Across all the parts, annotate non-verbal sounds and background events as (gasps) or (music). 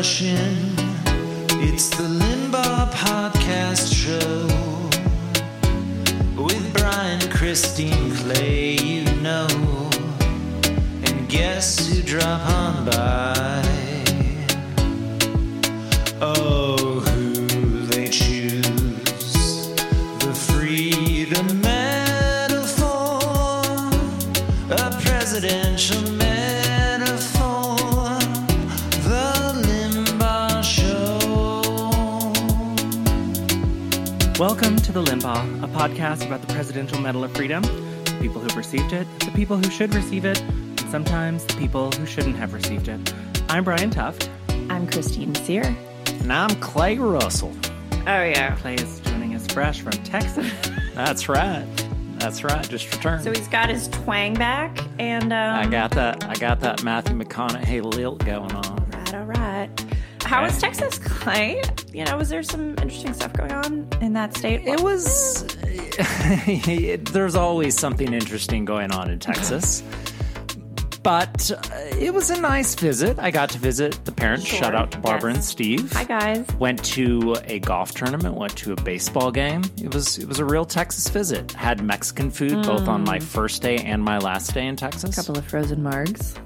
rushing. It's the Limbaugh Podcast Show with Brian, Christine, Clay, you know. And guess who drop on by? Welcome to The Limbaugh, a podcast about the Presidential Medal of Freedom, the people who've received it, the people who should receive it, and sometimes the people who shouldn't have received it. I'm Brian Tuft. I'm Christine Sear. And I'm Clay Russell. Oh yeah. Clay is joining us fresh from Texas. (laughs) That's right. That's right. Just returned. So he's got his twang back, and um, I got that. I got that Matthew McConaughey lilt going on. How was Texas, Clay? You know, was there some interesting stuff going on in that state? It was. (laughs) there's always something interesting going on in Texas. But uh, it was a nice visit. I got to visit the parents. Sure, Shout out to Barbara yes. and Steve. Hi guys. Went to a golf tournament. Went to a baseball game. It was it was a real Texas visit. Had Mexican food both on my first day and my last day in Texas. A couple of frozen margs.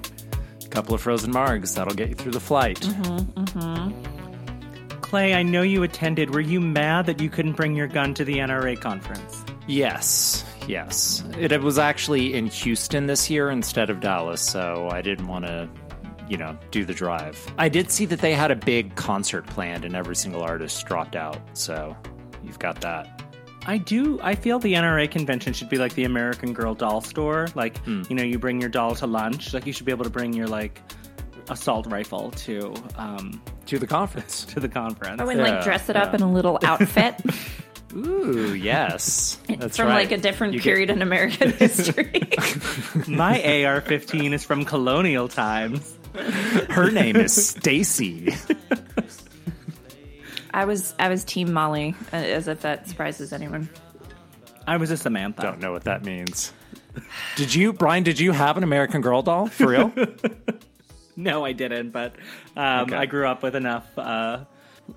Couple of frozen margs that'll get you through the flight. Mm-hmm, mm-hmm. Clay, I know you attended. Were you mad that you couldn't bring your gun to the NRA conference? Yes, yes. It, it was actually in Houston this year instead of Dallas, so I didn't want to, you know, do the drive. I did see that they had a big concert planned and every single artist dropped out, so you've got that. I do. I feel the NRA convention should be like the American Girl doll store. Like, you know, you bring your doll to lunch. Like, you should be able to bring your like assault rifle to um To the conference. (laughs) to the conference. Oh, and Yeah, like dress it up yeah. in a little (laughs) outfit Ooh, yes. That's from right. like a different You get- period in American (laughs) history. My AR-15 is from colonial times. Her name is Stacy. I was I was Team Molly, uh, as if that surprises anyone. I was a Samantha. Don't know what that means. (sighs) Did you, Brian, did you have an American Girl doll? For real? (laughs) No, I didn't. But um, Okay. I grew up with enough uh,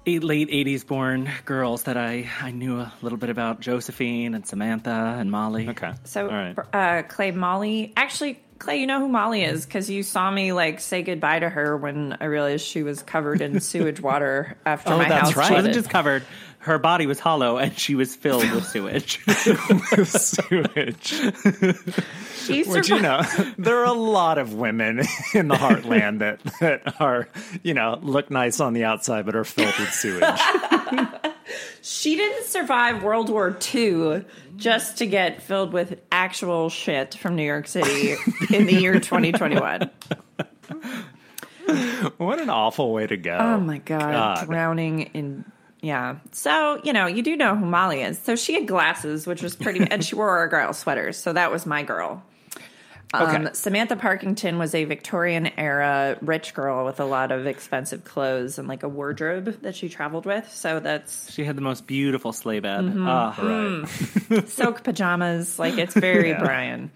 late '80s born girls that I I knew a little bit about Josephine and Samantha and Molly. Okay. So, All right. uh, Clay, Molly, actually, Clay, you know who Molly hmm? is because you saw me like say goodbye to her when I realized she was covered in sewage water (laughs) after Oh, my that's house right. She wasn't just covered; her body was hollow and she was filled with sewage. (laughs) (laughs) Sewage. She Which you know, there are a lot of women in the heartland that that are, you know, look nice on the outside but are filled with sewage. She didn't survive World War II just to get filled with actual shit from New York City in the year 2021. what an awful way to go. Oh my god, God. drowning in yeah. So you know you do know who Molly is. So she had glasses, which was pretty, and she wore a girl sweaters. So that was my girl. Um, Okay. Samantha Parkington was a Victorian era rich girl with a lot of expensive clothes and like a wardrobe that she traveled with. So that's she had the most beautiful sleigh bed. Mm-hmm. Ah, Right. (laughs) silk pajamas. Like it's very Brian.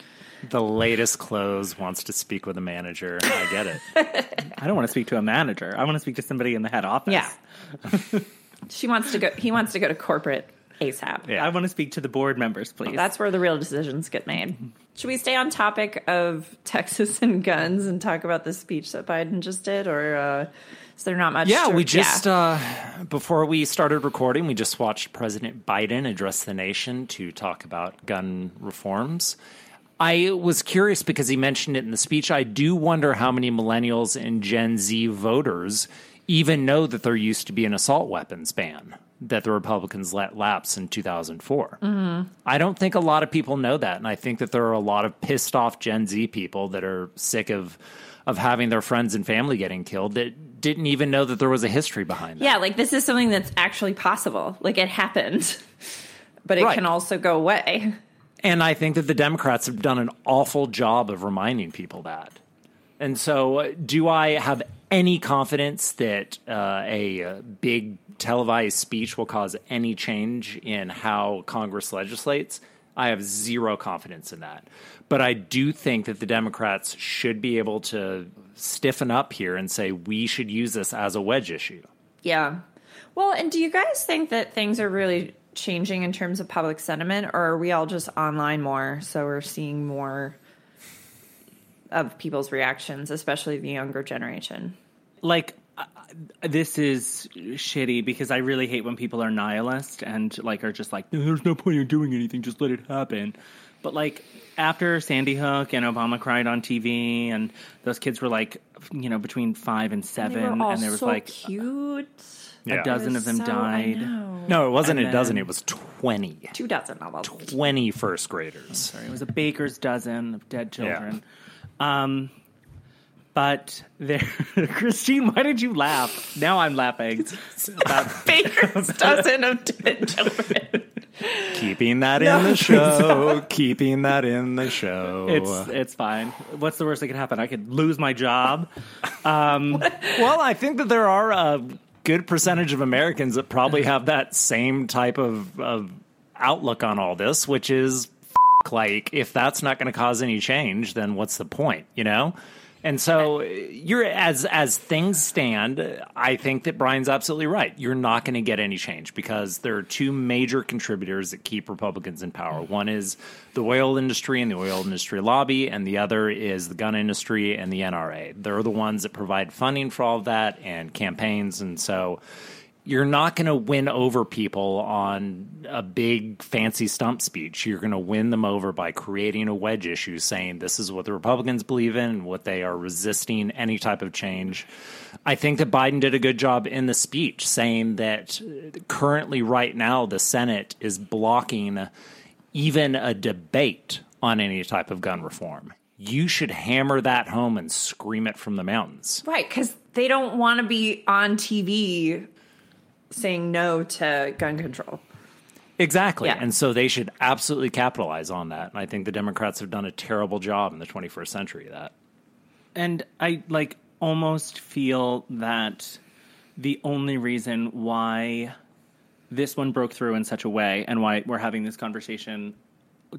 The latest clothes wants to speak with a manager. I get it. (laughs) I don't want to speak to a manager. I want to speak to somebody in the head office. Yeah. (laughs) she wants to go. He wants to go to corporate ASAP. Yeah. I want to speak to the board members, please. That's where the real decisions get made. Should we stay on topic of Texas and guns and talk about the speech that Biden just did, or uh, is there not much? Yeah, to- we just yeah. uh before we started recording, we just watched President Biden address the nation to talk about gun reforms. I was curious because he mentioned it in the speech. I do wonder how many millennials and Gen Z voters even know that there used to be an assault weapons ban that the Republicans let lapse in 2004. I don't think a lot of people know that, and I think that there are a lot of pissed off Gen Z people that are sick of of having their friends and family getting killed that didn't even know that there was a history behind that. yeah, like this is something that's actually possible. Like it happened, (laughs) but it Right. can also go away. And I think that the Democrats have done an awful job of reminding people that. And so, uh, do I have any confidence that uh, a, uh big televised speech will cause any change in how Congress legislates? I have zero confidence in that. But I do think that the Democrats should be able to stiffen up here and say we should use this as a wedge issue. Yeah. Well, and do you guys think that things are really changing in terms of public sentiment, or are we all just online more? So we're seeing more of people's reactions, especially the younger generation. Like uh, this is shitty because I really hate when people are nihilist and like are just like there's no point in doing anything just let it happen. But like after Sandy Hook and Obama cried on TV and those kids were like you know between 5 and 7 and They were all and there was so like cute. Yeah. a dozen of them So- died. No, it wasn't And a dozen, it was 20. Two dozen of them. 20 first graders. Sorry, it was a baker's dozen of dead children. Um, but there, (laughs) Christine, why did you laugh? Now I'm laughing. (laughs) About, Baker's (laughs) dozen of dead children. Keeping that in the show. Keeping that in the show. it's it's fine. What's the worst that could happen? I could lose my job. Um, well, I think that there are a good percentage of Americans that probably have that same type of, of outlook on all this, which is like if that's not going to cause any change, then what's the point, you know? And so you're as as things stand, I think that Brian's absolutely right. You're not going to get any change because there are two major contributors that keep Republicans in power. Mm-hmm. One is the oil industry and the oil industry lobby, and the other is the gun industry and the NRA. They're the ones that provide funding for all of that and campaigns, and so you're not going to win over people on a big fancy stump speech. You're going to win them over by creating a wedge issue saying this is what the Republicans believe in what they are resisting any type of change. I think that Biden did a good job in the speech saying that currently, right now, the Senate is blocking even a debate on any type of gun reform. You should hammer that home and scream it from the mountains. Right, because they don't want to be on TV saying no to gun control. Exactly. Yeah. And so they should absolutely capitalize on that. And I think the Democrats have done a terrible job in the 21st century of that. and I like almost feel that the only reason why this one broke through in such a way and why we're having this conversation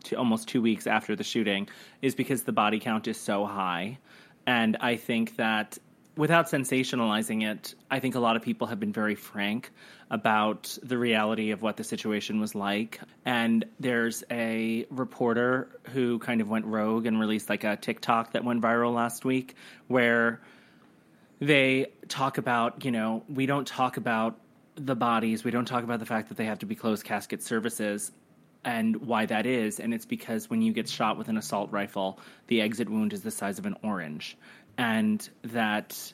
to almost two weeks after the shooting is because the body count is so high. And I think that without sensationalizing it, I think a lot of people have been very frank about the reality of what the situation was like. And there's a reporter who kind of went rogue and released like a TikTok that went viral last week where they talk about, you know, we don't talk about the bodies, we don't talk about the fact that they have to be closed casket services and why that is. And it's because when you get shot with an assault rifle, the exit wound is the size of an orange. And that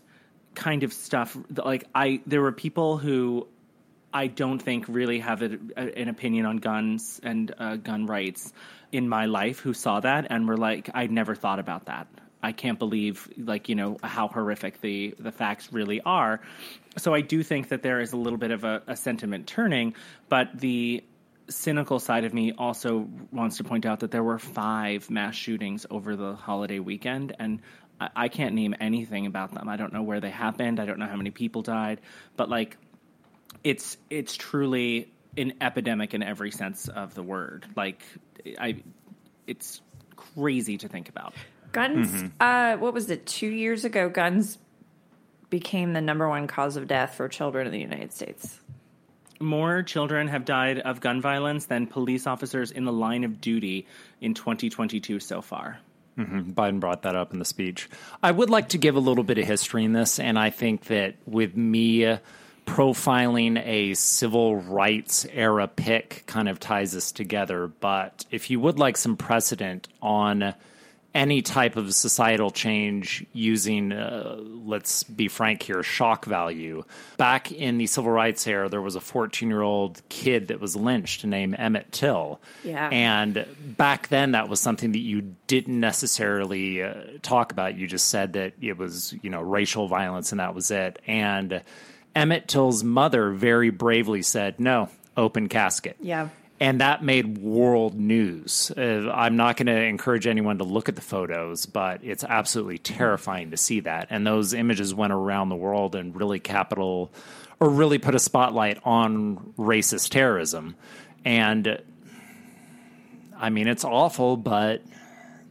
kind of stuff, like, I, there were people who I don't think really have a, a, an opinion on guns and uh, gun rights in my life who saw that and were like, I never thought about that. I can't believe, like you know, how horrific the the facts really are. So I do think that there is a little bit of a, a sentiment turning, but the cynical side of me also wants to point out that there were five mass shootings over the holiday weekend, and I, I can't name anything about them. I don't know where they happened. I don't know how many people died, but like it's it's truly an epidemic in every sense of the word. Like I, it's crazy to think about. Guns, uh, what was it, two years ago, guns became the number one cause of death for children in the United States. More children have died of gun violence than police officers in the line of duty in 2022 so far. Mm-hmm. Biden brought that up in the speech. I would like to give a little bit of history in this, and I think that with me profiling a civil rights era pick kind of ties us together. But if you would like some precedent on any type of societal change using, uh, let's be frank here, shock value. Back in the civil rights era, there was a 14 year old kid that was lynched named Emmett Till. Yeah. And back then, that was something that you didn't necessarily uh, talk about. You just said that it was, you know, racial violence and that was it. And Emmett Till's mother very bravely said, no, open casket. Yeah. And that made world news. Uh, I'm not going to encourage anyone to look at the photos, but it's absolutely terrifying to see that. And those images went around the world and really capital or really put a spotlight on racist terrorism. And I mean, it's awful, but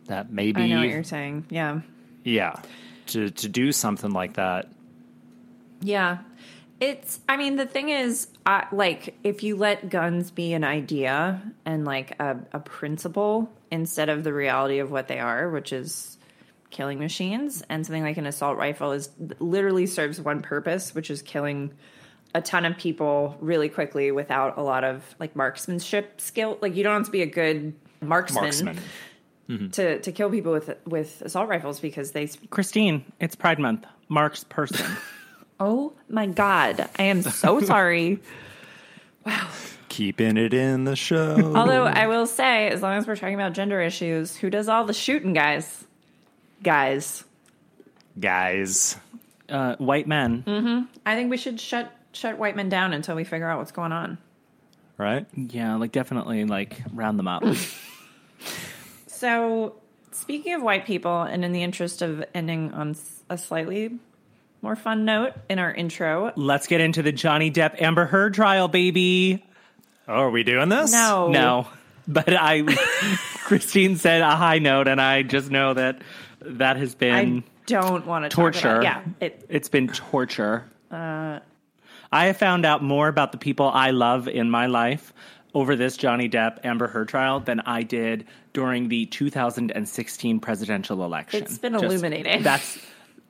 that maybe I know what you're saying. Yeah. yeah to to do something like that. Yeah. It's, I mean, the thing is, I, like, if you let guns be an idea and like a, a principle instead of the reality of what they are, which is killing machines, and something like an assault rifle is literally serves one purpose, which is killing a ton of people really quickly without a lot of like marksmanship skill. Like, you don't have to be a good marksman. Marksman. Mm-hmm. To, to kill people with with assault rifles because they Christine, it's Pride Month. Mark's person. (laughs) oh my god I am so (laughs) sorry Wow. Keeping it in the show. Although I will say, as long as we're talking about gender issues, who does all the shooting, guys? Guys, Guys. uh, white men. I think we should shut shut white men down until we figure out what's going on. Right? Yeah, like definitely like round them up. (laughs) So, speaking of white people, and in the interest of ending on a slightly more fun note in our intro, Let's get into the Johnny Depp Amber Heard trial, baby. Oh, are we doing this? no, No, but I, (laughs) Christine said a high note, and I just know that that has been I don't want to torture. Talk about, yeah, it, it's been torture. Uh, I have found out more about the people I love in my life over this Johnny Depp Amber Heard trial than I did during the 2016 presidential election. It's been Just- illuminating. That's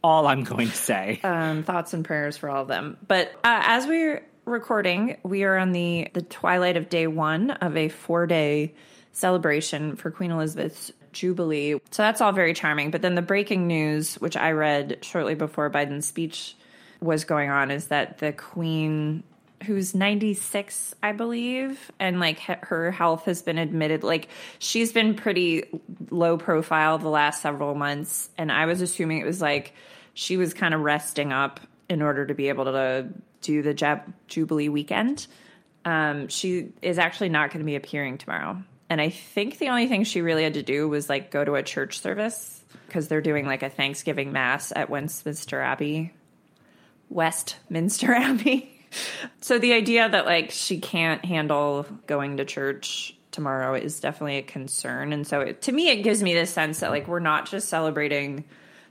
all I'm going to say. (laughs) um, thoughts and prayers for all of them. But uh, as we're recording, we are on the the twilight of day one of a four day celebration for Queen Elizabeth's Jubilee. So that's all very charming. But then the breaking news, which I read shortly before Biden's speech was going on, is that the Queen. Who's 96, I believe, and like her health has been admitted. Like she's been pretty low profile the last several months, and I was assuming it was like she was kind of resting up in order to be able to do the Jab- Jubilee weekend. Um, she is actually not going to be appearing tomorrow. And I think the only thing she really had to do was like go to a church service because they're doing like a Thanksgiving mass at Westminster Abbey. Westminster (laughs) Abbey. So the idea that like she can't handle going to church tomorrow is definitely a concern. And so it, to me, it gives me this sense that like we're not just celebrating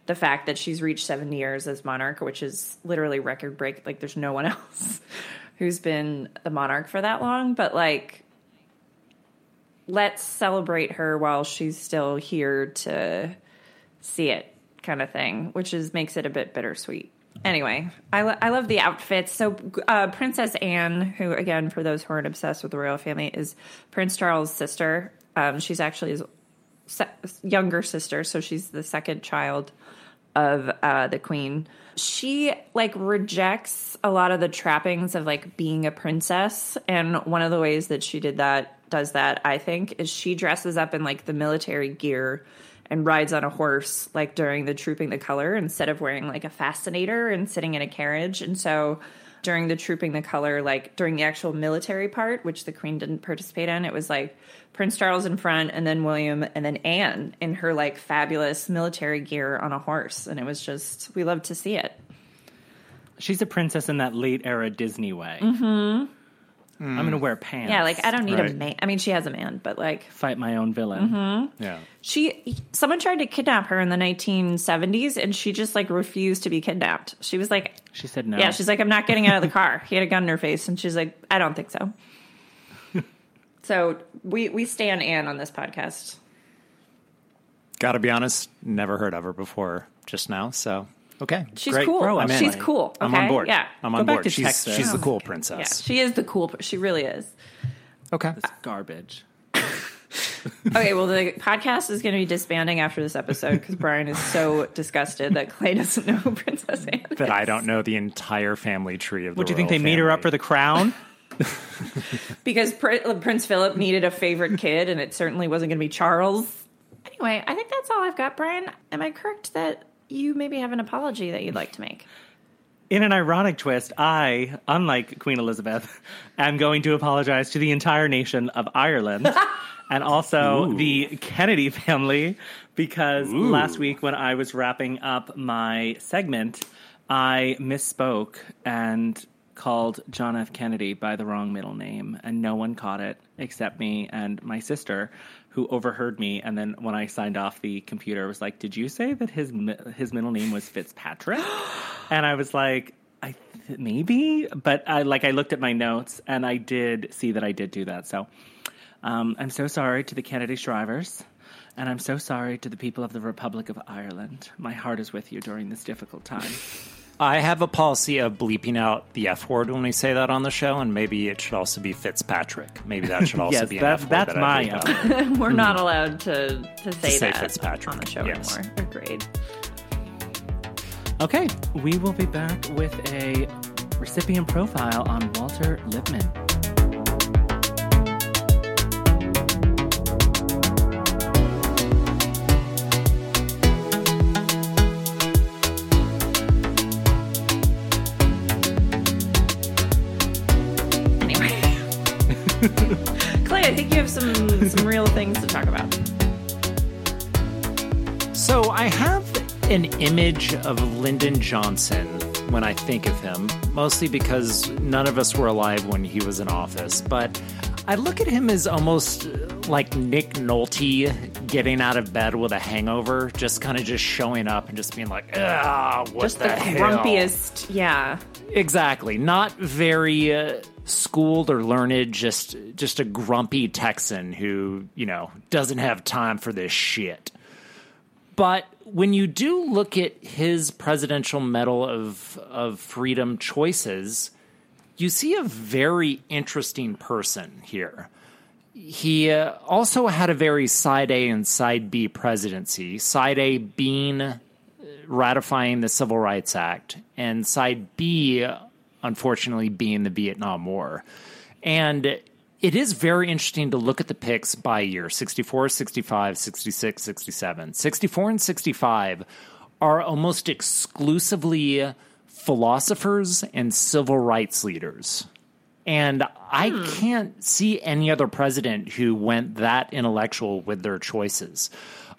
the fact that she's reached 70 years as monarch, which is literally record break. Like there's no one (laughs) else who's been the monarch for that long, but like let's celebrate her while she's still here to see it kind of thing, which is makes it a bit bittersweet. Anyway, I, lo- I love the outfits. So, uh, Princess Anne, who, again, for those who aren't obsessed with the royal family, is Prince Charles' sister. Um, she's actually his se- younger sister, so she's the second child of uh, the queen. She like rejects a lot of the trappings of like being a princess, and one of the ways that she did that does that I think is she dresses up in like the military gear and rides on a horse like during the trooping the color instead of wearing like a fascinator and sitting in a carriage, and so during the trooping the color like during the actual military part which the queen didn't participate in it was like prince charles in front and then william and then anne in her like fabulous military gear on a horse and it was just we love to see it She's a princess in that late era Disney way. Mm-hmm. I'm going to wear pants. yeah like i don't need a Right. man i mean she has a man but like fight my own villain. Mm-hmm. Yeah. she someone tried to kidnap her in the 1970s and she just like refused to be kidnapped she was like She said no. yeah she's like i'm not getting out of the car he had a gun in her face and she's like i don't think so (laughs) so we we stand anne on this podcast Gotta be honest, never heard of her before just now. So, okay. She's great. cool. Grow up, I'm in. She's cool. I'm on board. Yeah. I'm Go on back board. to she's, Texas. she's the cool Yeah. princess. She is the cool. She really is. Okay. It's garbage. (laughs) Okay, well, the podcast is going to be disbanding after this episode because Brian is so disgusted that Clay doesn't know who Princess Anne is. That I don't know the entire family tree of the What do you think they royal made her up for the crown? (laughs) Because Pr- uh, Prince Philip needed a favorite kid, and it certainly wasn't going to be Charles. Anyway, I think that's all I've got, Brian. Am I correct that you maybe have an apology that you'd like to make? In an ironic twist, I, unlike Queen Elizabeth, (laughs) am going to apologize to the entire nation of Ireland (laughs) and also the Kennedy family because last week when I was wrapping up my segment, I misspoke and called John F. Kennedy by the wrong middle name, and no one caught it except me and my sister, who overheard me. And then when I signed off the computer, was like, "Did you say that his his middle name was Fitzpatrick?" (gasps) and I was like, "I th- maybe," but I like I looked at my notes and I did see that I did do that. So um, I'm so sorry to the Kennedy Shrivers. And I'm so sorry to the people of the Republic of Ireland. My heart is with you during this difficult time. (laughs) I have a policy of bleeping out the F word when we say that on the show, and maybe it should also be Fitzpatrick. Maybe that should (laughs) also Yes, be an that- F word. that's that my F. (laughs) We're not hmm. allowed to to say, say that Fitzpatrick, on the show yes. anymore. Agreed. Okay, we will be back with a recipient profile on Walter Lippmann. Some some real things to talk about. So I have an image of Lyndon Johnson when I think of him, mostly because none of us were alive when he was in office. But I look at him as almost like Nick Nolte getting out of bed with a hangover, just kind of just showing up and just being like, ah, what Just the, hell?" grumpiest, yeah. Exactly. Not very uh, schooled or learned, just just a grumpy Texan who, you know, doesn't have time for this shit. But when you do look at his presidential medal of of freedom choices, you see a very interesting person here. He uh, also had a very side A and side B presidency. Side A being uh, ratifying the Civil Rights Act, and side B, unfortunately, being the Vietnam War. And it is very interesting to look at the picks by year 64, 65, 66, 67. 64 and 65 are almost exclusively philosophers and civil rights leaders. And I hmm. can't see any other president who went that intellectual with their choices.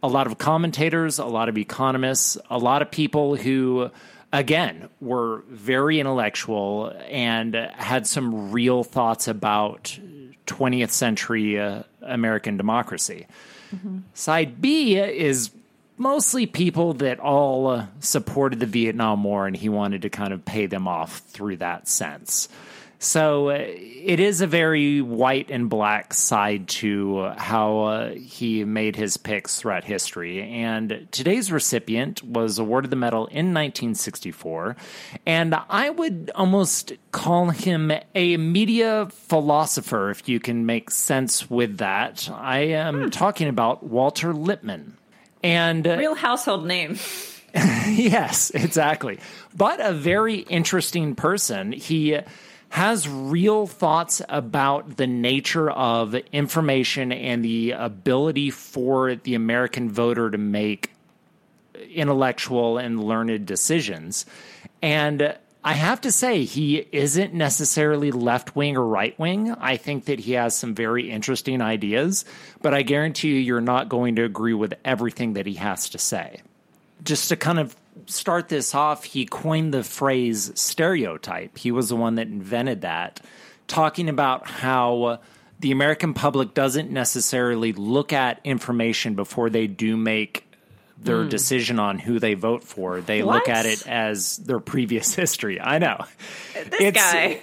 A lot of commentators, a lot of economists, a lot of people who, again, were very intellectual and had some real thoughts about 20th century uh, American democracy. Side B is mostly people that all uh, supported the Vietnam War and he wanted to kind of pay them off through that sense. So uh, it is a very white and black side to uh, how uh, he made his picks throughout history. And today's recipient was awarded the medal in 1964. And I would almost call him a media philosopher, if you can make sense with that. I am talking about Walter Lippmann. And uh, Real household name. (laughs) (laughs) yes, exactly. But a very interesting person. He has real thoughts about the nature of information and the ability for the American voter to make intellectual and learned decisions. And I have to say, he isn't necessarily left wing or right wing. I think that he has some very interesting ideas, but I guarantee you, you're not going to agree with everything that he has to say just to kind of start this off, he coined the phrase stereotype. He was the one that invented that, talking about how the American public doesn't necessarily look at information before they do make their decision on who they vote for. They look at it as their previous (laughs) history. I know. This It's- guy.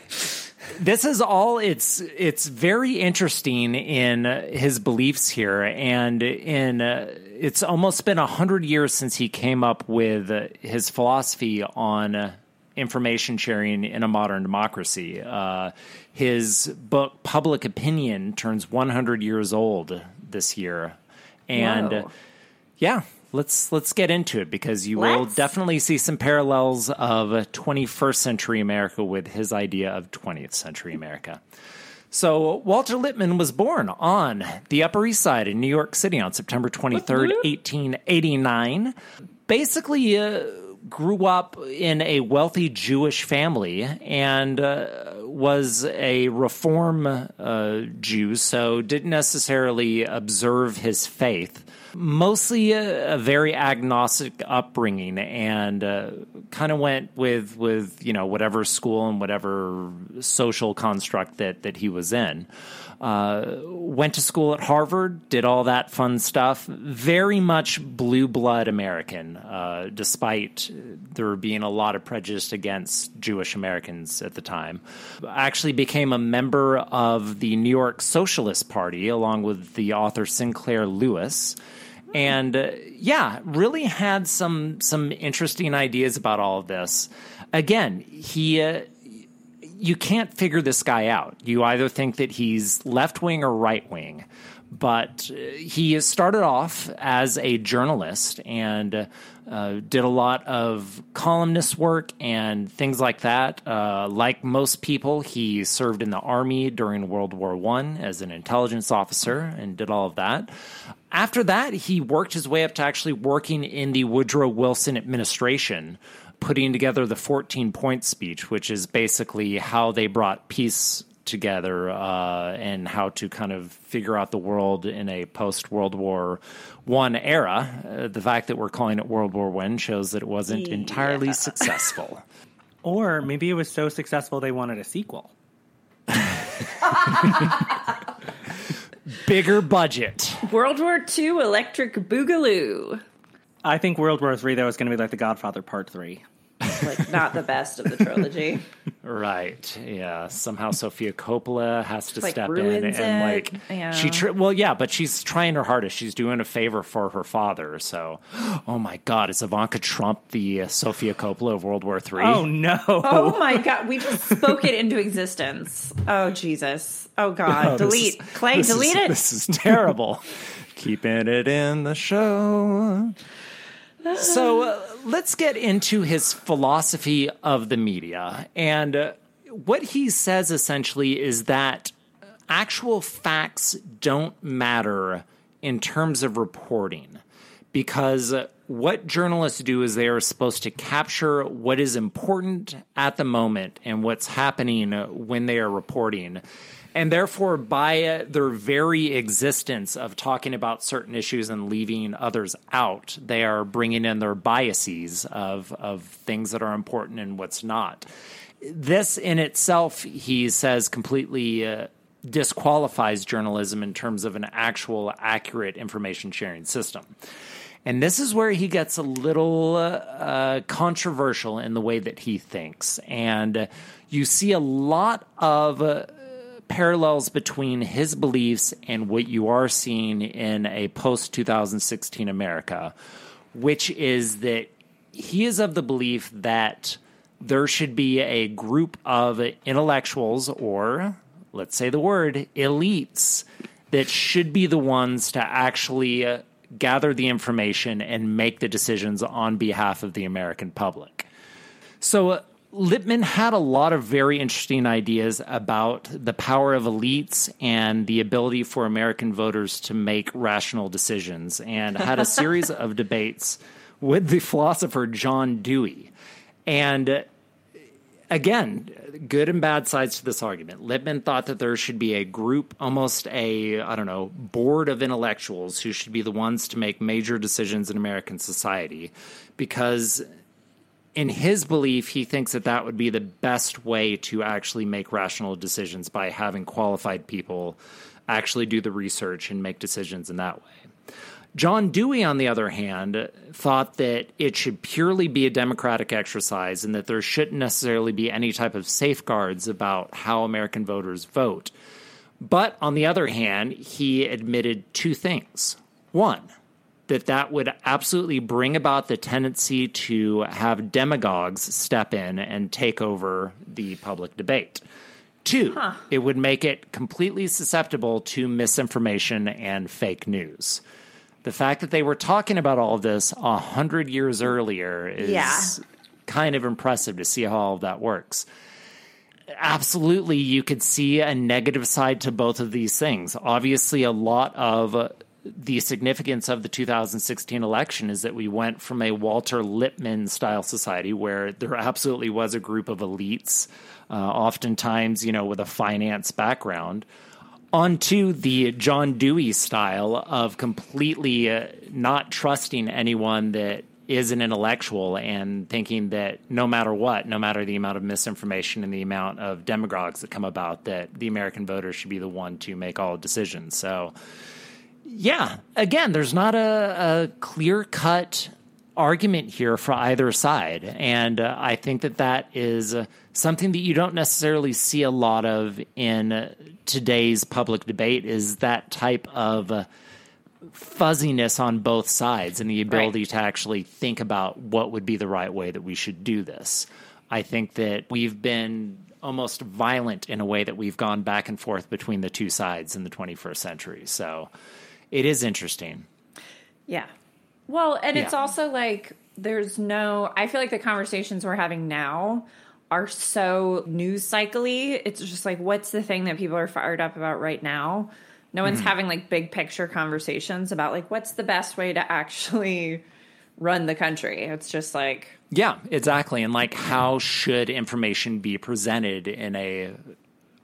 this is all it's it's very interesting in his beliefs here and in uh, it's almost been a hundred years since he came up with his philosophy on information sharing in a modern democracy uh, his book public opinion turns 100 years old this year and uh, yeah, let's let's get into it because you will Let's. definitely see some parallels of 21st century America with his idea of 20th century America. So Walter Lippmann was born on the Upper East Side in New York City on September 23rd, 1889. Basically, uh, grew up in a wealthy Jewish family and uh, was a Reform uh, Jew, so didn't necessarily observe his faith. Mostly a, a very agnostic upbringing and uh, kind of went with with you know whatever school and whatever social construct that that he was in. Uh, went to school at Harvard, did all that fun stuff. Very much blue blood American, uh, despite there being a lot of prejudice against Jewish Americans at the time. Actually, became a member of the New York Socialist Party along with the author Sinclair Lewis and uh, yeah, really had some some interesting ideas about all of this. Again, he uh, you can't figure this guy out. You either think that he's left wing or right wing, but uh, he started off as a journalist and uh, did a lot of columnist work and things like that. Uh, like most people, he served in the army during World War One as an intelligence officer and did all of that. After that, he worked his way up to actually working in the Woodrow Wilson administration putting together the 14 point speech, which is basically how they brought peace together uh, and how to kind of figure out the world in a post World War One era. Uh, the fact that we're calling it World War One shows that it wasn't entirely successful. (laughs) Or maybe it was so successful they wanted a sequel. (laughs) Bigger budget. World War II Electric Boogaloo. I think World War Three though is going to be like The Godfather Part Three. Like not the best of the trilogy. (laughs) Right. Yeah. Somehow Sofia Coppola has to Like, step in and it. like Yeah. she. Tr- well, yeah, but she's trying her hardest. She's doing a favor for her father. So, (gasps) oh my God, is Ivanka Trump the uh, Sofia Coppola of World War Three? Oh no! Oh my god, we just spoke it into existence. Oh Jesus. Oh god. (laughs) Oh, delete. is- Clay, this is- delete it. This is terrible. (laughs) Keeping it in the show. So uh, let's get into his philosophy of the media. And uh, what he says essentially is that actual facts don't matter in terms of reporting because what journalists do is they are supposed to capture what is important at the moment and what's happening when they are reporting. And therefore, by their very existence of talking about certain issues and leaving others out, they are bringing in their biases of, of things that are important and what's not. This in itself, he says, completely uh, disqualifies journalism in terms of an actual accurate information sharing system. And this is where he gets a little uh, uh, controversial in the way that he thinks. And you see a lot of uh, parallels between his beliefs and what you are seeing in a post 2016 America, which is that he is of the belief that there should be a group of intellectuals or let's say the word elites that should be the ones to actually uh, gather the information and make the decisions on behalf of the American public. So uh, Lippmann had a lot of very interesting ideas about the power of elites and the ability for American voters to make rational decisions and had a series of (laughs) debates with the philosopher John Dewey. And again, good and bad sides to this argument. Lippmann thought that there should be a group, almost a, I don't know, board of intellectuals who should be the ones to make major decisions in American society because in his belief, he thinks that that would be the best way to actually make rational decisions by having qualified people actually do the research and make decisions in that way. John Dewey, on the other hand, thought that it should purely be a democratic exercise and that there shouldn't necessarily be any type of safeguards about how American voters vote. But on the other hand, he admitted two things. One, that that would absolutely bring about the tendency to have demagogues step in and take over the public debate. Two, it would make it completely susceptible to misinformation and fake news. The fact that they were talking about all of this a hundred years earlier is Yeah. kind of impressive to see how all of that works absolutely you could see a negative side to both of these things. Obviously, a lot of the significance of the 2016 election is that we went from a Walter Lippmann style society where there absolutely was a group of elites, uh, oftentimes, you know, with a finance background, onto the John Dewey style of completely uh, not trusting anyone that is an intellectual and thinking that no matter what, no matter the amount of misinformation and the amount of demagogues that come about, that the American voter should be the one to make all decisions. So, yeah, again, there's not a, a clear cut argument here for either side. And uh, I think that that is uh, something that you don't necessarily see a lot of in today's public debate is that type of uh, fuzziness on both sides and the ability Right. to actually think about what would be the right way that we should do this. I think that we've been almost violent in a way that we've gone back and forth between the two sides in the 21st century. So it is interesting. Yeah. Well, and it's Yeah. also like there's no I feel like the conversations we're having now are so news cycly. It's just like what's the thing that people are fired up about right now? No one's mm-hmm. having like big picture conversations about like what's the best way to actually run the country. It's just like Yeah, exactly. And like how should information be presented in a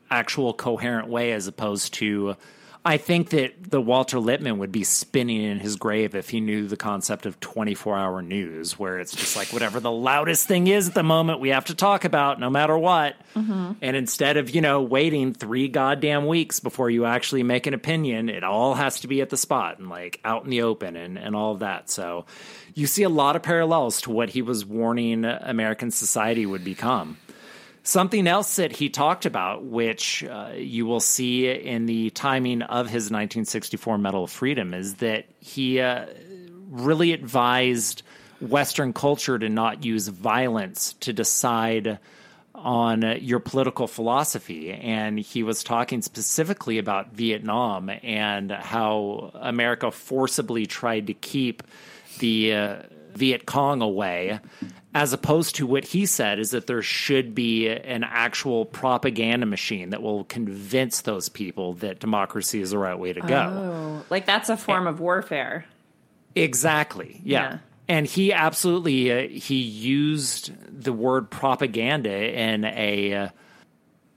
actual coherent way as opposed to I think that the Walter Lippmann would be spinning in his grave if he knew the concept of 24-hour news where it's just like whatever the loudest thing is at the moment we have to talk about no matter what. Mm-hmm. And instead of, you know, waiting 3 goddamn weeks before you actually make an opinion, it all has to be at the spot and like out in the open and and all of that. So you see a lot of parallels to what he was warning American society would become. Something else that he talked about, which uh, you will see in the timing of his 1964 Medal of Freedom, is that he uh, really advised Western culture to not use violence to decide on your political philosophy. And he was talking specifically about Vietnam and how America forcibly tried to keep the uh, Viet Cong away, as opposed to what he said is that there should be an actual propaganda machine that will convince those people that democracy is the right way to go. oh, like that's a form of warfare. Exactly. Yeah. Yeah. And he absolutely uh, he used the word propaganda in a uh,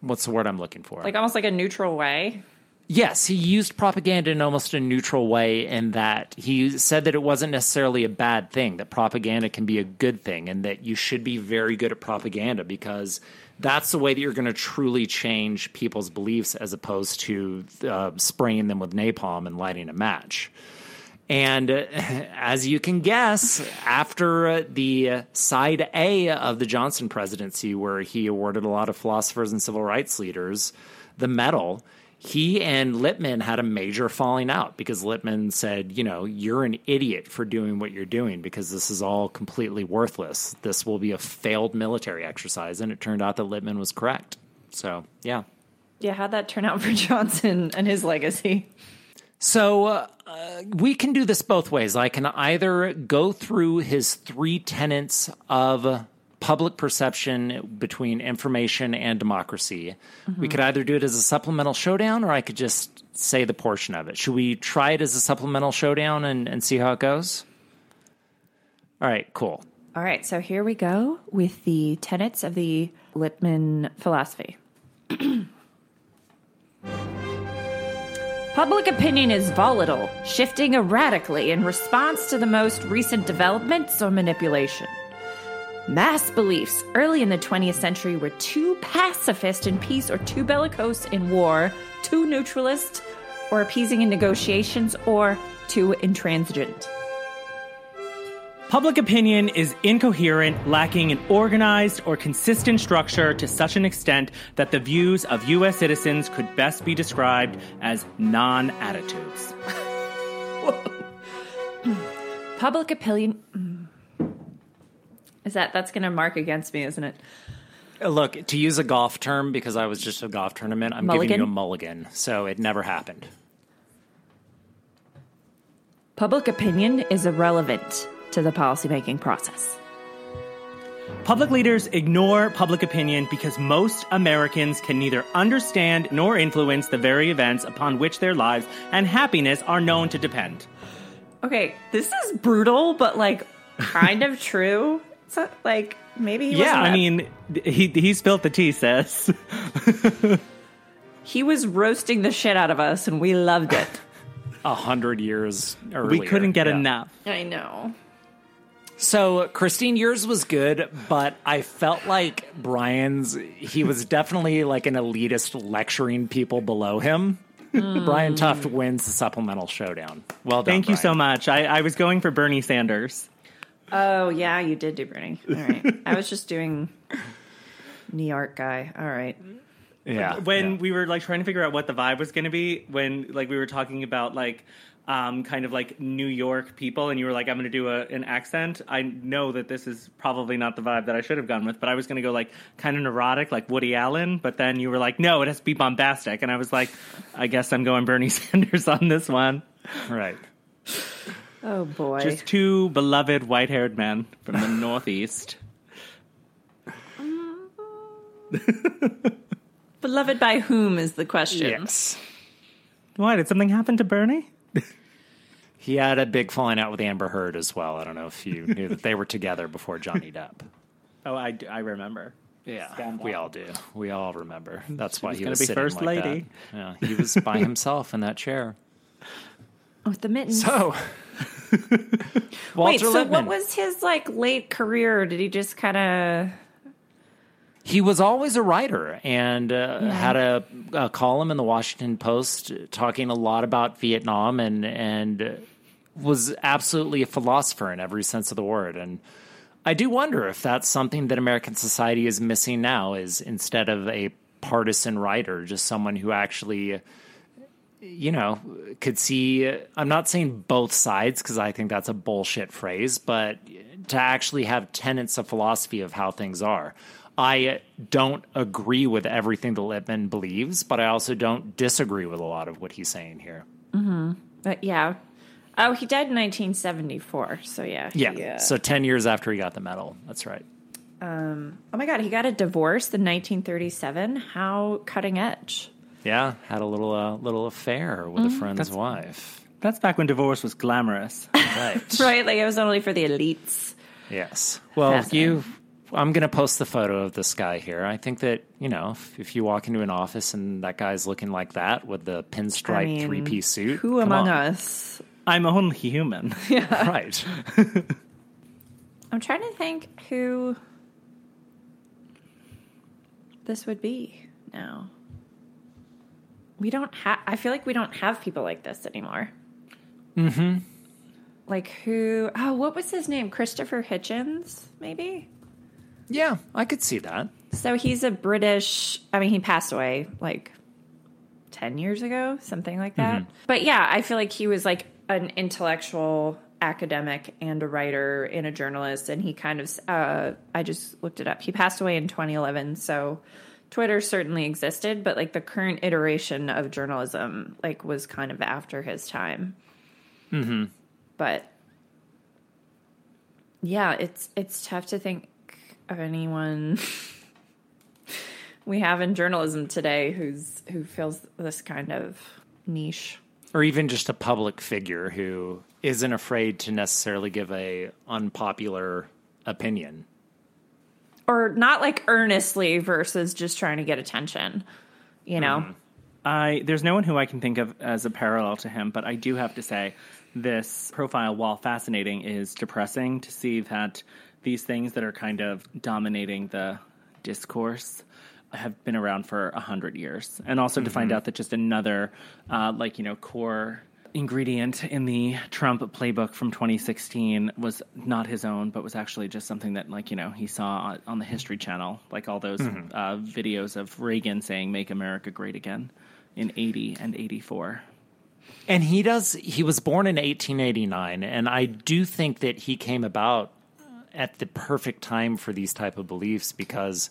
what's the word I'm looking for? Like almost like a neutral way. Yes, he used propaganda in almost a neutral way in that he said that it wasn't necessarily a bad thing, that propaganda can be a good thing, and that you should be very good at propaganda because that's the way that you're going to truly change people's beliefs as opposed to uh, spraying them with napalm and lighting a match. And uh, (laughs) as you can guess, after uh, the uh, side A of the Johnson presidency, where he awarded a lot of philosophers and civil rights leaders the medal, he and Lippmann had a major falling out because Lippmann said, you know, you're an idiot for doing what you're doing because this is all completely worthless. This will be a failed military exercise. And it turned out that Lippmann was correct. So, yeah. Yeah, how'd that turn out for (laughs) Johnson and his legacy? So uh, uh, we can do this both ways. I can either go through his three tenets of public perception between information and democracy. We could either do it as a supplemental showdown, or I could just say the portion of it. Should we try it as a supplemental showdown and, and see how it goes? All right, cool. All right, so here we go with the tenets of the Lippmann philosophy. (clears throat) Public opinion is volatile, shifting erratically in response to the most recent developments or manipulation. Mass beliefs early in the 20th century were too pacifist in peace or too bellicose in war, too neutralist or appeasing in negotiations, or too intransigent. Public opinion is incoherent, lacking an organized or consistent structure to such an extent that the views of U.S. citizens could best be described as non attitudes. Public opinion. Mm. Is that that's going to mark against me, isn't it? Uh, Look, to use a golf term, because I was just a golf tournament, I'm Mulligan? giving you a mulligan. So it never happened. Public opinion is irrelevant to the policymaking process. Public leaders ignore public opinion because most Americans can neither understand nor influence the very events upon which their lives and happiness are known to depend. Okay, this is brutal, but like kind of true. (laughs) So, like maybe he Yeah, wasn't I that- mean, he he spilled the tea, sis. he was roasting the shit out of us, and we loved it. (laughs) A hundred years earlier. We couldn't get Yeah. enough. I know. So Christine, yours was good, but I felt like Brian's. He was definitely like an elitist lecturing people below him. Hmm. Brian Tuft wins the supplemental showdown. Well done. Thank you so much. I, I was going for Bernie Sanders. Oh yeah, you did do Bernie. All right. I was just doing New York guy. All right. Yeah. when yeah. we were like trying to figure out what the vibe was going to be when like we were talking about like um, kind of like New York people, and you were like, "I'm going to do a, an accent." I know that this is probably not the vibe that I should have gone with, but I was going to go like kind of neurotic, like Woody Allen. But then you were like, "No, it has to be bombastic," and I was like, "I guess I'm going Bernie (laughs) Sanders on this one." right. Oh boy. Just two beloved white-haired men from the (laughs) Northeast. (laughs) Beloved by whom is the question. Yes. Why did something happen to Bernie? He had a big falling out with Amber Heard as well. I don't know if you knew that they were together before Johnny Depp. Oh, I, I remember. Yeah, Scandal. we all do. We all remember. That's why was he gonna was be sitting first like lady. that. Yeah, he was by himself in that chair. (laughs) Oh, with the mittens. So, Walter (laughs) Wait, so Lippmann. what was his like late career? Did he just kind of he was always a writer and uh, had a, a column in the Washington Post talking a lot about Vietnam and and was absolutely a philosopher in every sense of the word. And I do wonder if that's something that American society is missing now. Is instead of a partisan writer, just someone who actually. You know, could see. I'm not saying both sides because I think that's a bullshit phrase, but to actually have tenets of philosophy of how things are. I don't agree with everything that Lippmann believes, but I also don't disagree with a lot of what he's saying here. But yeah. Oh, he died in 1974. So yeah. he, Yeah. uh, So 10 years after he got the medal. That's right. Um, oh my god, he got a divorce in 1937. How cutting edge. Yeah. Had a little uh, little affair with a friend's that's- wife. That's back when divorce was glamorous. (laughs) Right. (laughs) Right, like it was only for the elites. Yes. Well, you. I'm going to post the photo of this guy here. I think that, you know, if, if you walk into an office and that guy's looking like that with the pinstripe I mean, three piece suit. Who among on. us? I'm only human. (laughs) Yeah. Right. I'm trying to think who this would be now. We don't have. I feel like we don't have people like this anymore. Mm-hmm. Like who? Oh, what was his name? Christopher Hitchens, maybe. yeah, I could see that. So he's a British. I mean, he passed away like ten years ago, something like that. But yeah, I feel like he was like an intellectual academic and a writer and a journalist, and he kind of. Uh, I just looked it up. He passed away in 2011. So Twitter certainly existed, but like the current iteration of journalism, like was kind of after his time. Mm-hmm. But yeah, it's it's tough to think of anyone (laughs) we have in journalism today who's who fills this kind of niche. or even just a public figure who isn't afraid to necessarily give a unpopular opinion. Or not like earnestly versus just trying to get attention. You know? I there's no one who I can think of as a parallel to him, but I do have to say this profile, while fascinating, is depressing to see that these things that are kind of dominating the discourse have been around for a hundred years, and also to find out that just another, uh, like you know, core ingredient in the Trump playbook from 2016 was not his own, but was actually just something that, like, you know, he saw on, on the History Channel, like all those uh, videos of Reagan saying, Make America Great Again in 80 and 84. And he does, he was born in 1889, and I do think that he came about at the perfect time for these type of beliefs because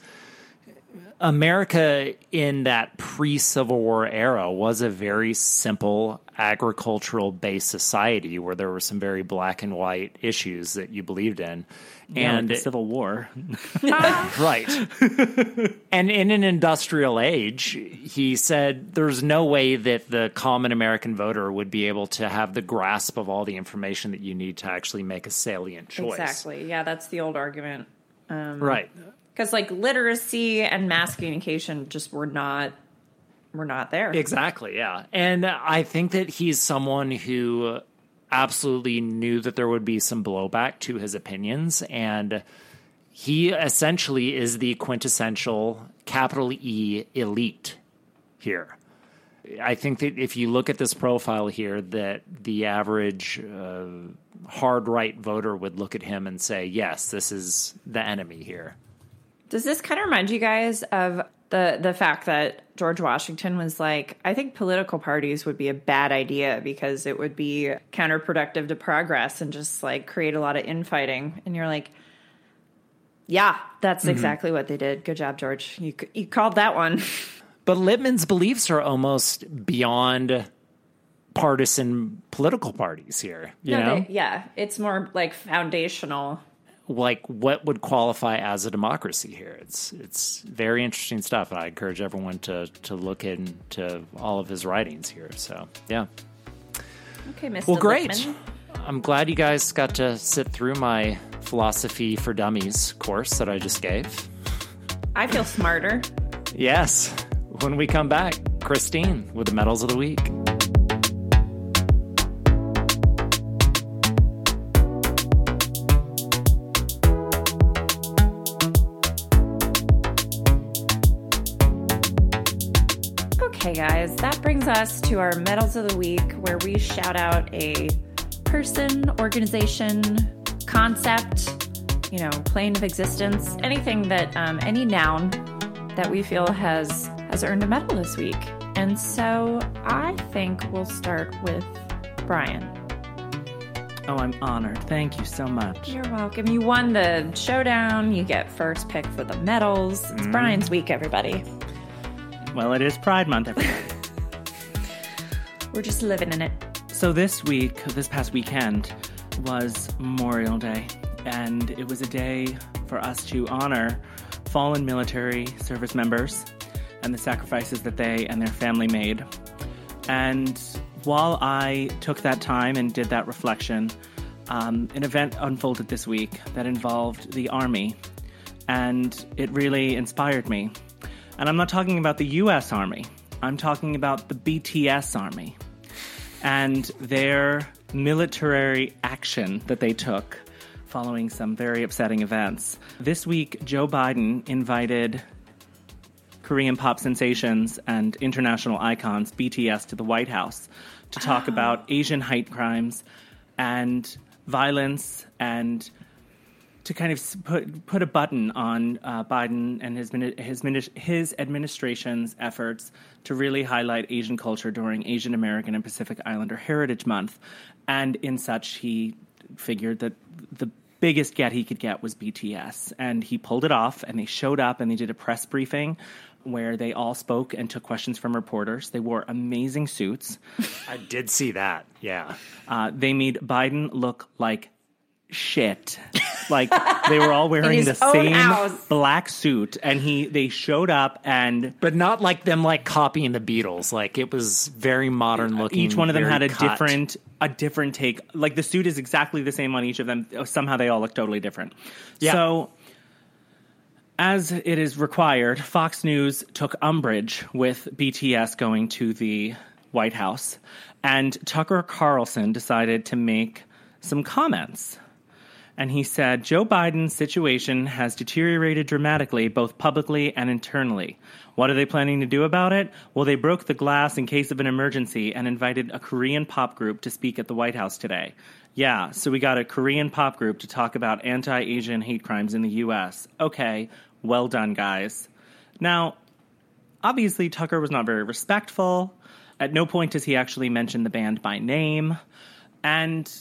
America in that pre-Civil War era was a very simple agricultural based society where there were some very black and white issues that you believed in. And and the Civil War. (laughs) right. and in an industrial age, he said there's no way that the common American voter would be able to have the grasp of all the information that you need to actually make a salient choice. Exactly. Yeah, that's the old argument. Um, right. Because like literacy and mass communication just were not we're not there. Exactly, yeah. And I think that he's someone who absolutely knew that there would be some blowback to his opinions. And he essentially is the quintessential capital E elite here. I think that if you look at this profile here, that the average uh, hard right voter would look at him and say, yes, this is the enemy here. Does this kind of remind you guys of the the fact that George Washington was like, I think political parties would be a bad idea because it would be counterproductive to progress and just like create a lot of infighting. And you're like, yeah, that's mm-hmm. exactly what they did. Good job, George. You you called that one. (laughs) But Lippmann's beliefs are almost beyond partisan political parties here. You No, know, they- yeah, it's more like foundational. Like what would qualify as a democracy here? It's it's very interesting stuff, and I encourage everyone to to look into all of his writings here. So yeah, Okay, Mr. well, great. Lippmann. I'm glad you guys got to sit through my philosophy for dummies course that I just gave. I feel smarter. Yes. When we come back, Christine with the medals of the week. Okay, guys, that brings us to our medals of the week where we shout out a person, organization, concept, you know, plane of existence, anything that, um, any noun that we feel has has earned a medal this week. And so I think we'll start with Brian. Oh, I'm honored. Thank you so much. You're welcome. You won the showdown. You get first pick for the medals. It's Brian's week, everybody. Well, it is Pride Month, everybody. We're just living in it. So this week, this past weekend, was Memorial Day, and it was a day for us to honor fallen military service members and the sacrifices that they and their family made. And while I took that time and did that reflection, um, an event unfolded this week that involved the Army, and it really inspired me. And I'm not talking about the US Army, I'm talking about the BTS Army and their military action that they took following some very upsetting events. This week, Joe Biden invited Korean pop sensations and international icons, BTS, to the White House to talk ah. about Asian hate crimes and violence and to kind of put put a button on uh, Biden and his his his administration's efforts to really highlight Asian culture during Asian American and Pacific Islander Heritage Month, and in such he figured that the biggest get he could get was BTS, and he pulled it off. And they showed up and they did a press briefing where they all spoke and took questions from reporters. They wore amazing suits. (laughs) I did see that. Yeah. Uh, they made Biden look like shit. Like they were all (laughs) wearing the same house. black suit, and he they showed up and But not like them like copying the Beatles. Like it was very modern looking. each one of them had a cut. different a different take. Like the suit is exactly the same on each of them. Somehow they all look totally different. Yeah. So as it is required, Fox News took umbrage with BTS going to the White House, and Tucker Carlson decided to make some comments. And he said Joe Biden's situation has deteriorated dramatically, both publicly and internally. What are they planning to do about it? Well, they broke the glass in case of an emergency and invited a Korean pop group to speak at the White House today. Yeah, so we got a Korean pop group to talk about anti Asian hate crimes in the U.S. Okay, well done, guys. Now, obviously, Tucker was not very respectful. At no point does he actually mention the band by name. And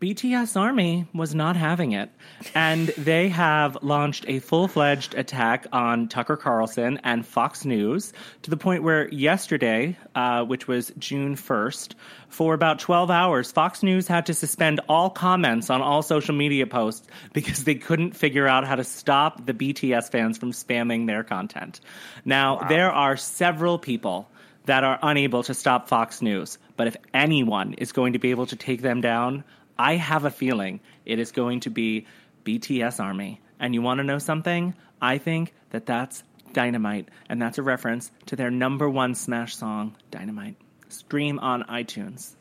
BTS Army was not having it. And they have launched a full fledged attack on Tucker Carlson and Fox News to the point where yesterday, uh, which was June 1st, for about 12 hours, Fox News had to suspend all comments on all social media posts because they couldn't figure out how to stop the BTS fans from spamming their content. Now, there are several people that are unable to stop Fox News. But if anyone is going to be able to take them down, I have a feeling it is going to be BTS Army. And you want to know something? I think that that's Dynamite, and that's a reference to their number one smash song, Dynamite. Stream on iTunes.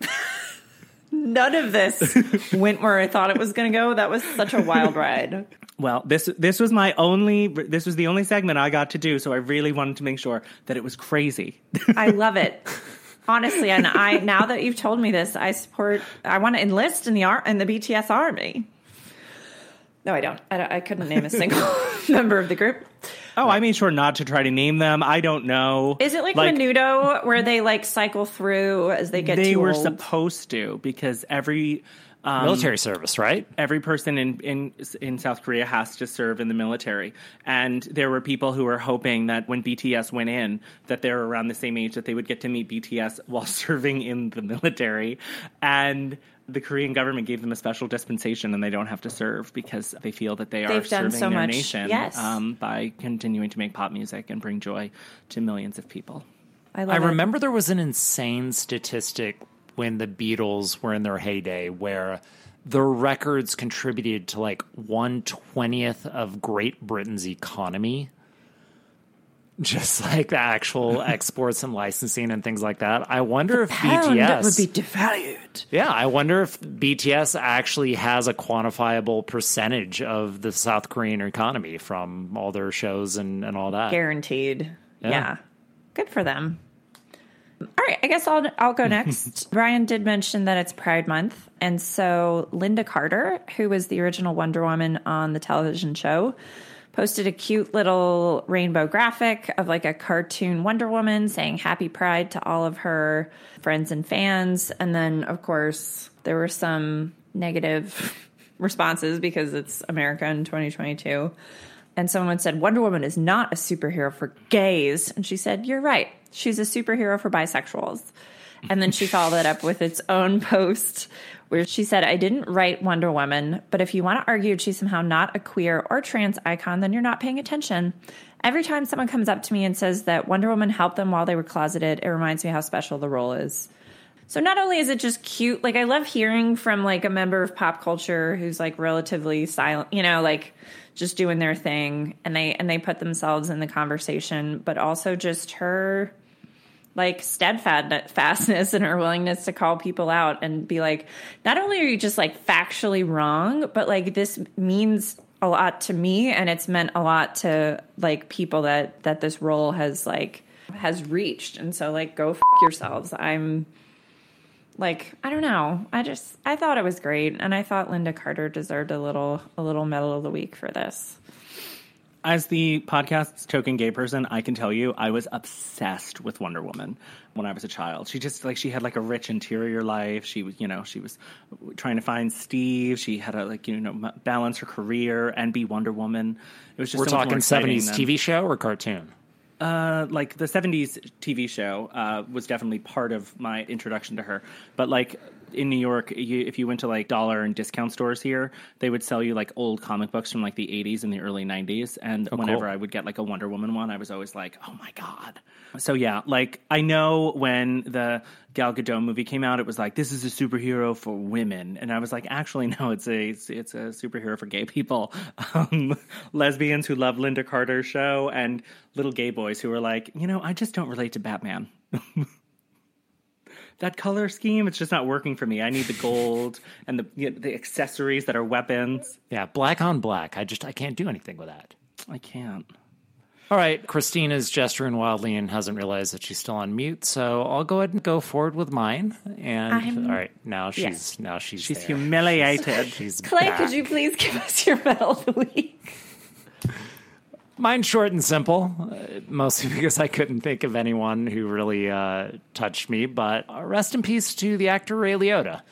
(laughs) None of this went where I thought it was going to go. That was such a wild ride. Well, this this was my only this was the only segment I got to do, so I really wanted to make sure that it was crazy. I love it. (laughs) Honestly, and I now that you've told me this, I support. I want to enlist in the ar- in the BTS army. No, I don't. I, don't, I couldn't name a single (laughs) member of the group. Oh, I made sure not to try to name them. I don't know. Is it like, Menudo, where they like cycle through as they get they were old? supposed to because every um, Military service, right? every person in, in in South Korea has to serve in the military, and there were people who were hoping that when BTS went in, that they're around the same age that they would get to meet BTS (laughs) while serving in the military, and the Korean government gave them a special dispensation, and they don't have to serve because they feel that they are They've done serving so their much. nation Yes. um, by continuing to make pop music and bring joy to millions of people. I, I remember there was an insane statistic when the Beatles were in their heyday where their records contributed to like one twentieth of Great Britain's economy. Just like the actual (laughs) exports and licensing and things like that. I wonder if Pound BTS would be devalued. Yeah, I wonder if BTS actually has a quantifiable percentage of the South Korean economy from all their shows and, and all that. Guaranteed. Yeah. Yeah. Good for them. All right, I guess I'll I'll go next. (laughs) Brian did mention that it's Pride Month, and so Lynda Carter, who was the original Wonder Woman on the television show, posted a cute little rainbow graphic of like a cartoon Wonder Woman saying happy pride to all of her friends and fans. And then of course there were some negative (laughs) responses because it's America in 2022. And someone said, Wonder Woman is not a superhero for gays. And she said, You're right. She's a superhero for bisexuals. And then she followed it up with its own (laughs) post where she said, I didn't write Wonder Woman, but if you want to argue she's somehow not a queer or trans icon, then you're not paying attention. Every time someone comes up to me and says that Wonder Woman helped them while they were closeted, it reminds me how special the role is. So not only is it just cute, like I love hearing from like a member of pop culture who's like relatively silent, you know, like just doing their thing and they and they put themselves in the conversation, but also just her like steadfastness and her willingness to call people out and be like, not only are you just like factually wrong, but like this means a lot to me and it's meant a lot to like people that that this role has like has reached. And so like go f- yourselves. I'm like I don't know. I just I thought it was great and I thought Lynda Carter deserved a little a little medal of the week for this. As the podcast's token gay person, I can tell you I was obsessed with Wonder Woman when I was a child. She just like she had like a rich interior life. She was, you know, she was trying to find Steve. She had to like you know balance her career and be Wonder Woman. It was just We're so talking exciting 70s than- TV show or cartoon? Uh, like the 70s TV show uh, was definitely part of my introduction to her. But like in New York, you, if you went to like dollar and discount stores here, they would sell you like old comic books from like the 80s and the early 90s. And whenever cool. I would get like a Wonder Woman one, I was always like, oh my God. So yeah, like I know when the Gal Gadot movie came out, it was like, this is a superhero for women. And I was like, actually, no, it's a, it's, it's a superhero for gay people. (laughs) Um, lesbians who love Lynda Carter's show and little gay boys who are like, you know, I just don't relate to Batman. (laughs) that color scheme, it's just not working for me. I need the gold and the you know, the accessories that are weapons. Yeah, black on black. I just I can't do anything with that. I can't. All right, Christina's gesturing wildly and hasn't realized that she's still on mute, so I'll go ahead and go forward with mine. And I'm- all right, now she's Yes. now she's She's there. humiliated. She's Clay, back. could you please give us your medal of the week? Mine's short and simple, uh, mostly (laughs) because I couldn't think of anyone who really uh, touched me. But uh, rest in peace to the actor Ray Liotta.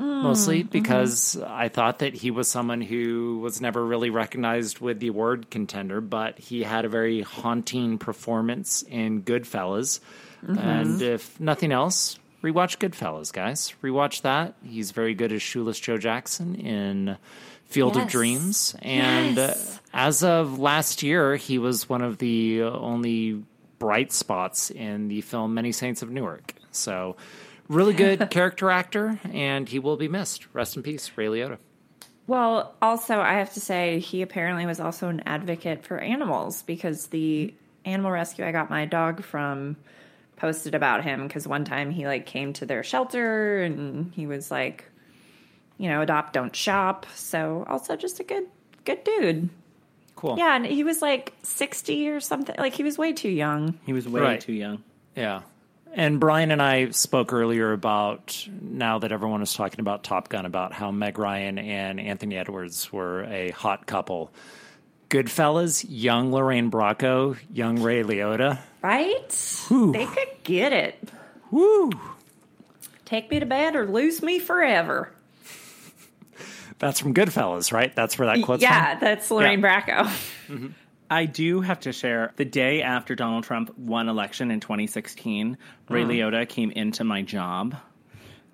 Mostly because I thought that he was someone who was never really recognized with the award contender, but he had a very haunting performance in Goodfellas. And if nothing else, rewatch Goodfellas, guys. Rewatch that. He's very good as Shoeless Joe Jackson in Field of Dreams. And Yes. as of last year, he was one of the only bright spots in the film Many Saints of Newark. So, really (laughs) good character actor, and he will be missed. Rest in peace, Ray Liotta. Well, also, I have to say, he apparently was also an advocate for animals because the animal rescue I got my dog from posted about him because one time he like came to their shelter and he was like, you know, adopt, don't shop. So also just a good, good dude. Cool. Yeah, and he was like sixty or something. Like he was way too young. He was way Right. too young. Yeah. And Brian and I spoke earlier about now that everyone is talking about Top Gun, about how Meg Ryan and Anthony Edwards were a hot couple. Goodfellas, young Lorraine Bracco, young Ray Liotta. Right? They could get it. Woo! Take me to bed or lose me forever. That's from Goodfellas, right? That's where that quote's yeah, from? that's Lorraine Bracco. (laughs) I do have to share the day after Donald Trump won election in 2016, Ray Hmm. Liotta came into my job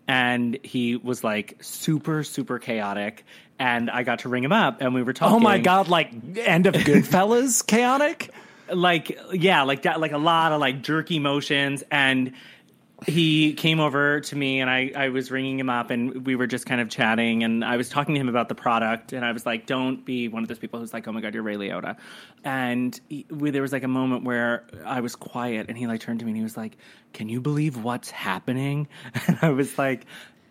and he was like super, super chaotic. And I got to ring him up and we were talking. Oh my God, like end of Goodfellas (laughs) chaotic? like yeah like that like a lot of like jerky motions and he came over to me and I, I was ringing him up and we were just kind of chatting and I was talking to him about the product and I was like, don't be one of those people who's like, oh my God, you're Ray Liotta. And he, we, there was like a moment where I was quiet and he like turned to me and he was like, can you believe what's happening? (laughs) And I was like,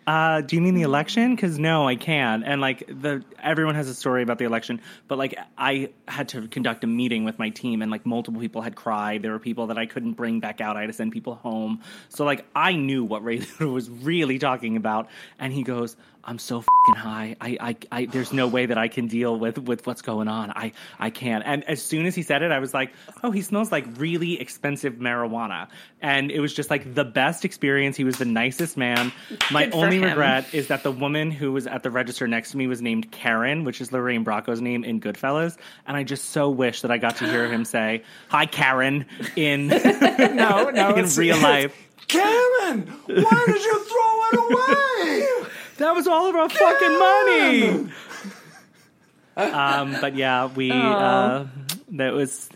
uh, do you mean the election? Because no, I can't. And like the everyone has a story about the election, but like I had to conduct a meeting with my team, and like multiple people had cried. There were people that I couldn't bring back out. I had to send people home. So like I knew what Ray (laughs) was really talking about, and he goes, "I'm so fucking high. I, I, I, there's no way that I can deal with with what's going on. I, I can't." And as soon as he said it, I was like, "Oh, he smells like really expensive marijuana," and it was just like the best experience. He was the nicest man. My only him. regret is that the woman who was at the register next to me was named Karen, which is Lorraine Bracco's name in Goodfellas, and I just so wish that I got to hear him say "Hi, Karen" in (laughs) No, no, (laughs) in real life. Karen, why did you throw it away? That was all of our fucking money. (laughs) um, but yeah, we uh, that was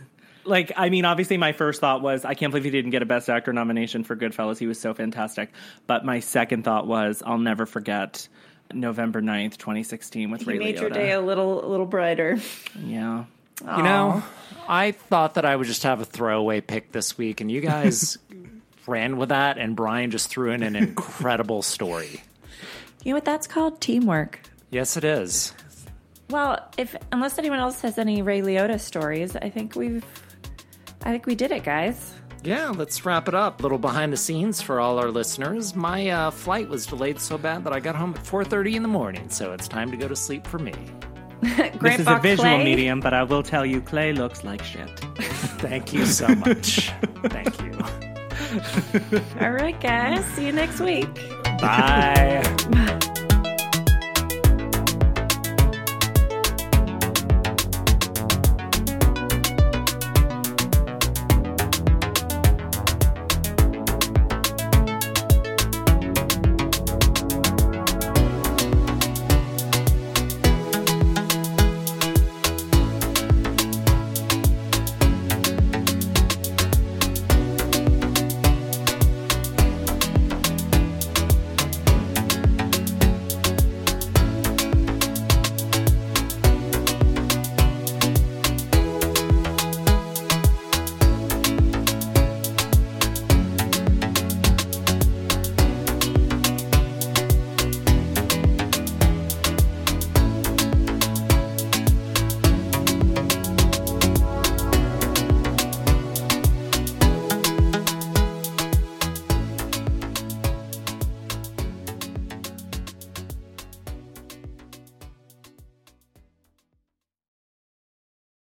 like I mean, obviously my first thought was I can't believe he didn't get a Best Actor nomination for Goodfellas. He was so fantastic. But my second thought was I'll never forget November 9th, 2016 with He Ray made Liotta. your day a little, a little brighter. yeah. You know, I thought that I would just have a throwaway pick this week, and you guys (laughs) ran with that, and Brian just threw in an incredible story. You know what that's called? Teamwork. Yes, it is. Well, if unless anyone else has any Ray Liotta stories, I think we've, I think we did it, guys. Yeah, let's wrap it up. A little behind the scenes for all our listeners. My uh, flight was delayed so bad that I got home at 4:30 in the morning, so it's time to go to sleep for me. (laughs) This is a visual medium, but I will tell you, Clay looks like shit. (laughs) Thank you so much. Thank you. (laughs) All right, guys. See you next week. Bye. Bye.